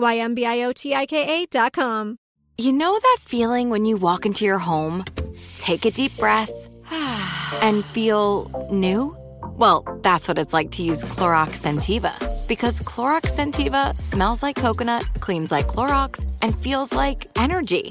Y M B I O T I K A dot com. You know that feeling when you walk into your home, take a deep breath, and feel new? Well, that's what it's like to use Clorox Scentiva. Because Clorox Scentiva smells like coconut, cleans like Clorox, and feels like energy.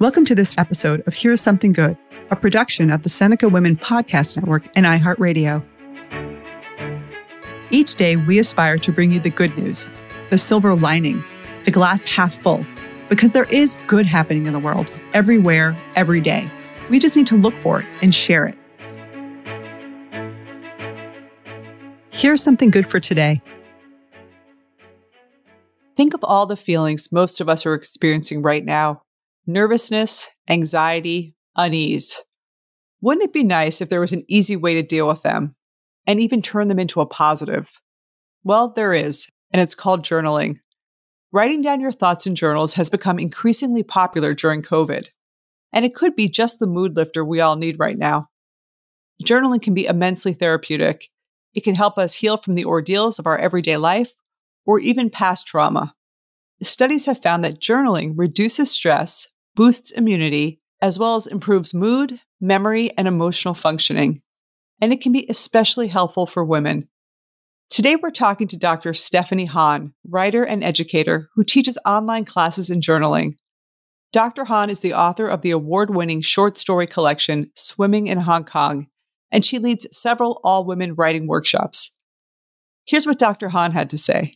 Welcome to this episode of Here's Something Good, a production of the Seneca Women Podcast Network and iHeartRadio. Each day, we aspire to bring you the good news, the silver lining, the glass half full, because there is good happening in the world, everywhere, every day. We just need to look for it and share it. Here's something good for today. Think of all the feelings most of us are experiencing right now nervousness, anxiety, unease. Wouldn't it be nice if there was an easy way to deal with them and even turn them into a positive? Well, there is, and it's called journaling. Writing down your thoughts in journals has become increasingly popular during COVID, and it could be just the mood lifter we all need right now. Journaling can be immensely therapeutic. It can help us heal from the ordeals of our everyday life or even past trauma. Studies have found that journaling reduces stress, boosts immunity, as well as improves mood, memory, and emotional functioning. And it can be especially helpful for women. Today, we're talking to Dr. Stephanie Han, writer and educator who teaches online classes in journaling. Dr. Han is the author of the award winning short story collection, Swimming in Hong Kong, and she leads several all women writing workshops. Here's what Dr. Han had to say.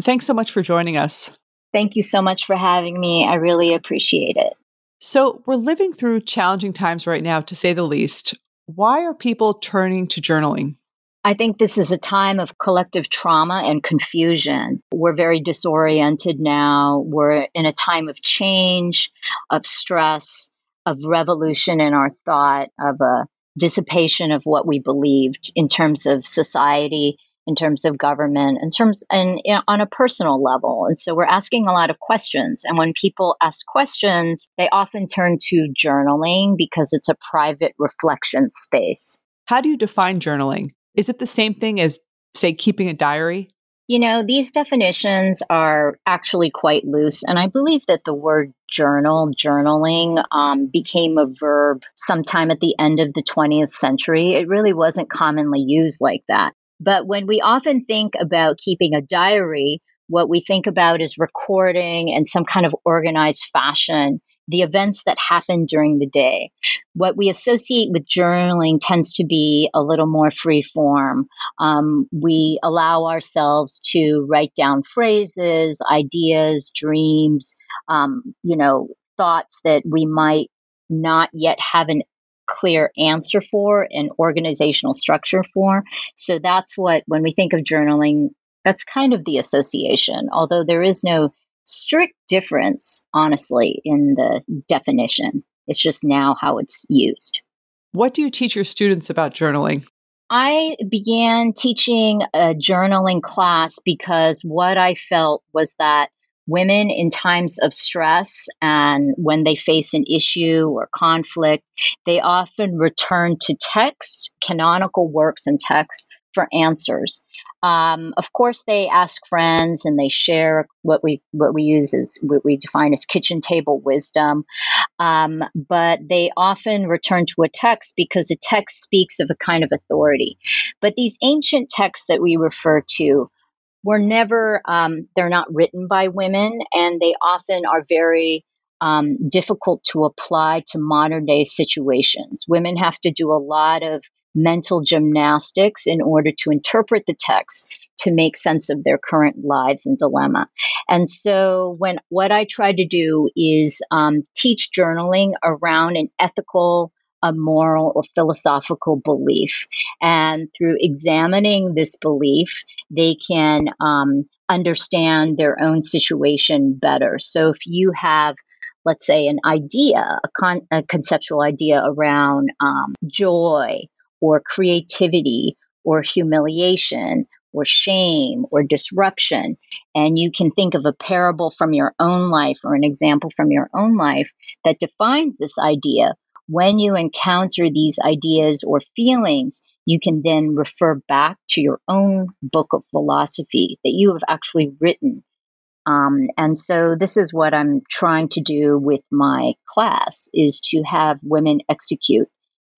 Thanks so much for joining us. Thank you so much for having me. I really appreciate it. So, we're living through challenging times right now, to say the least. Why are people turning to journaling? I think this is a time of collective trauma and confusion. We're very disoriented now. We're in a time of change, of stress, of revolution in our thought, of a dissipation of what we believed in terms of society in terms of government, in terms and you know, on a personal level. And so we're asking a lot of questions. And when people ask questions, they often turn to journaling because it's a private reflection space. How do you define journaling? Is it the same thing as, say, keeping a diary? You know, these definitions are actually quite loose. And I believe that the word journal, journaling, um, became a verb sometime at the end of the 20th century. It really wasn't commonly used like that. But when we often think about keeping a diary, what we think about is recording in some kind of organized fashion the events that happen during the day. What we associate with journaling tends to be a little more free form. Um, we allow ourselves to write down phrases, ideas, dreams, um, you know, thoughts that we might not yet have an clear answer for an organizational structure for. So that's what, when we think of journaling, that's kind of the association, although there is no strict difference, honestly, in the definition. It's just now how it's used. What do you teach your students about journaling? I began teaching a journaling class because what I felt was that women in times of stress and when they face an issue or conflict, they often return to texts, canonical works and texts for answers. Um, of course, they ask friends and they share what we what we use as what we define as kitchen table wisdom. Um, but they often return to a text because a text speaks of a kind of authority. But these ancient texts that we refer to were never um, they're not written by women, and they often are very um, difficult to apply to modern day situations. Women have to do a lot of mental gymnastics in order to interpret the text to make sense of their current lives and dilemma. And so, when what I try to do is um, teach journaling around an ethical, a moral, or philosophical belief, and through examining this belief, they can um, understand their own situation better. So, if you have let's say an idea, a, con- a conceptual idea around um, joy or creativity or humiliation or shame or disruption. And you can think of a parable from your own life or an example from your own life that defines this idea. When you encounter these ideas or feelings, you can then refer back to your own book of philosophy that you have actually written. Um, and so this is what I'm trying to do with my class is to have women execute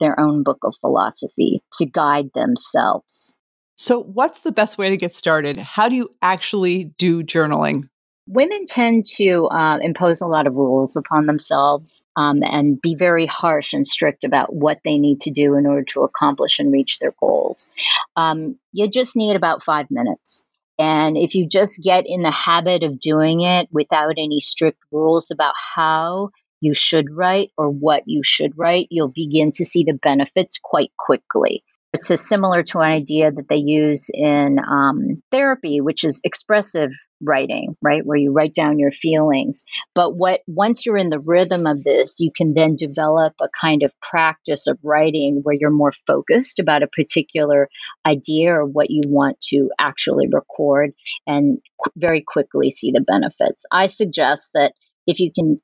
their own book of philosophy to guide themselves. So, what's the best way to get started? How do you actually do journaling? Women tend to uh, impose a lot of rules upon themselves um, and be very harsh and strict about what they need to do in order to accomplish and reach their goals. Um, you just need about five minutes. And if you just get in the habit of doing it without any strict rules about how you should write or what you should write, you'll begin to see the benefits quite quickly. It's a similar to an idea that they use in um, therapy, which is expressive writing, right, where you write down your feelings. But what once you're in the rhythm of this, you can then develop a kind of practice of writing where you're more focused about a particular idea or what you want to actually record, and qu- very quickly see the benefits. I suggest that if you can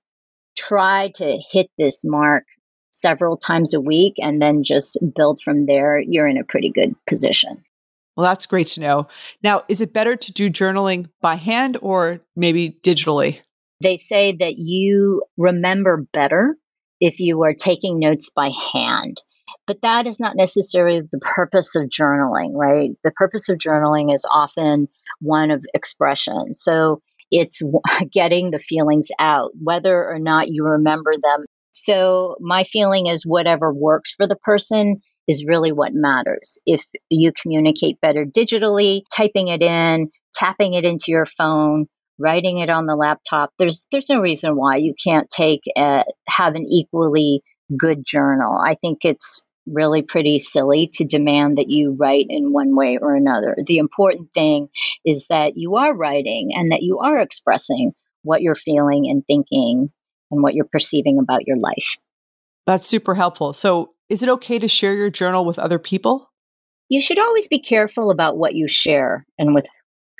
try to hit this mark several times a week and then just build from there, you're in a pretty good position. Well, that's great to know. Now, is it better to do journaling by hand or maybe digitally? They say that you remember better if you are taking notes by hand. But that is not necessarily the purpose of journaling, right? The purpose of journaling is often one of expression. So it's getting the feelings out, whether or not you remember them. So, my feeling is whatever works for the person is really what matters. If you communicate better digitally, typing it in, tapping it into your phone, writing it on the laptop, there's there's no reason why you can't take a, have an equally good journal. I think it's really pretty silly to demand that you write in one way or another. The important thing is that you are writing and that you are expressing what you're feeling and thinking and what you're perceiving about your life. That's super helpful. So, is it okay to share your journal with other people? You should always be careful about what you share and with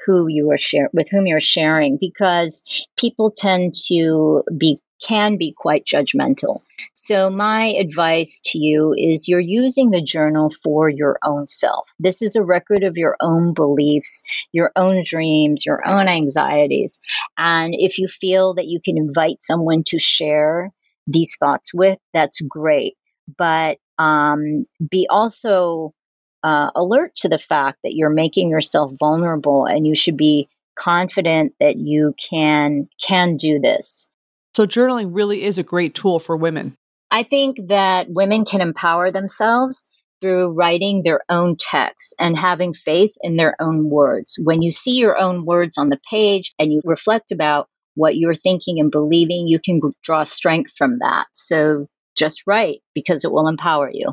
who you are share with whom you're sharing because people tend to be can be quite judgmental. So, my advice to you is you're using the journal for your own self. This is a record of your own beliefs, your own dreams, your own anxieties. And if you feel that you can invite someone to share these thoughts with, that's great. But um, be also uh, alert to the fact that you're making yourself vulnerable and you should be confident that you can can do this so, journaling really is a great tool for women. I think that women can empower themselves through writing their own text and having faith in their own words. When you see your own words on the page and you reflect about what you're thinking and believing, you can draw strength from that. So, just write because it will empower you.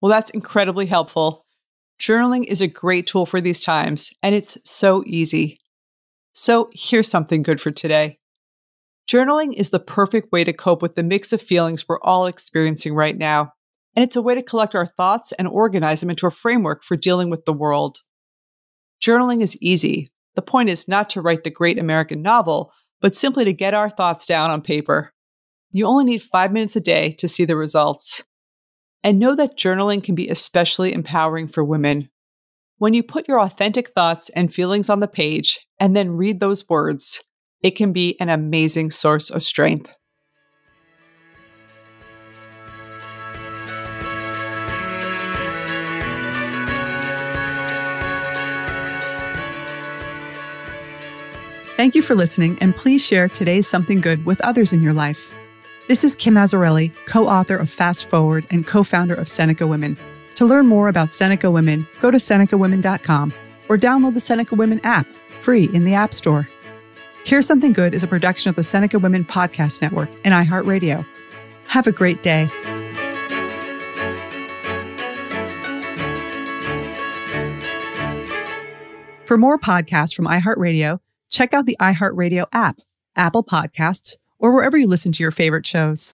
Well, that's incredibly helpful. Journaling is a great tool for these times, and it's so easy. So, here's something good for today. Journaling is the perfect way to cope with the mix of feelings we're all experiencing right now. And it's a way to collect our thoughts and organize them into a framework for dealing with the world. Journaling is easy. The point is not to write the great American novel, but simply to get our thoughts down on paper. You only need five minutes a day to see the results. And know that journaling can be especially empowering for women. When you put your authentic thoughts and feelings on the page and then read those words, it can be an amazing source of strength. Thank you for listening, and please share today's Something Good with others in your life. This is Kim Azzarelli, co author of Fast Forward and co founder of Seneca Women. To learn more about Seneca Women, go to SenecaWomen.com or download the Seneca Women app, free in the App Store. Here's Something Good is a production of the Seneca Women Podcast Network and iHeartRadio. Have a great day. For more podcasts from iHeartRadio, check out the iHeartRadio app, Apple Podcasts, or wherever you listen to your favorite shows.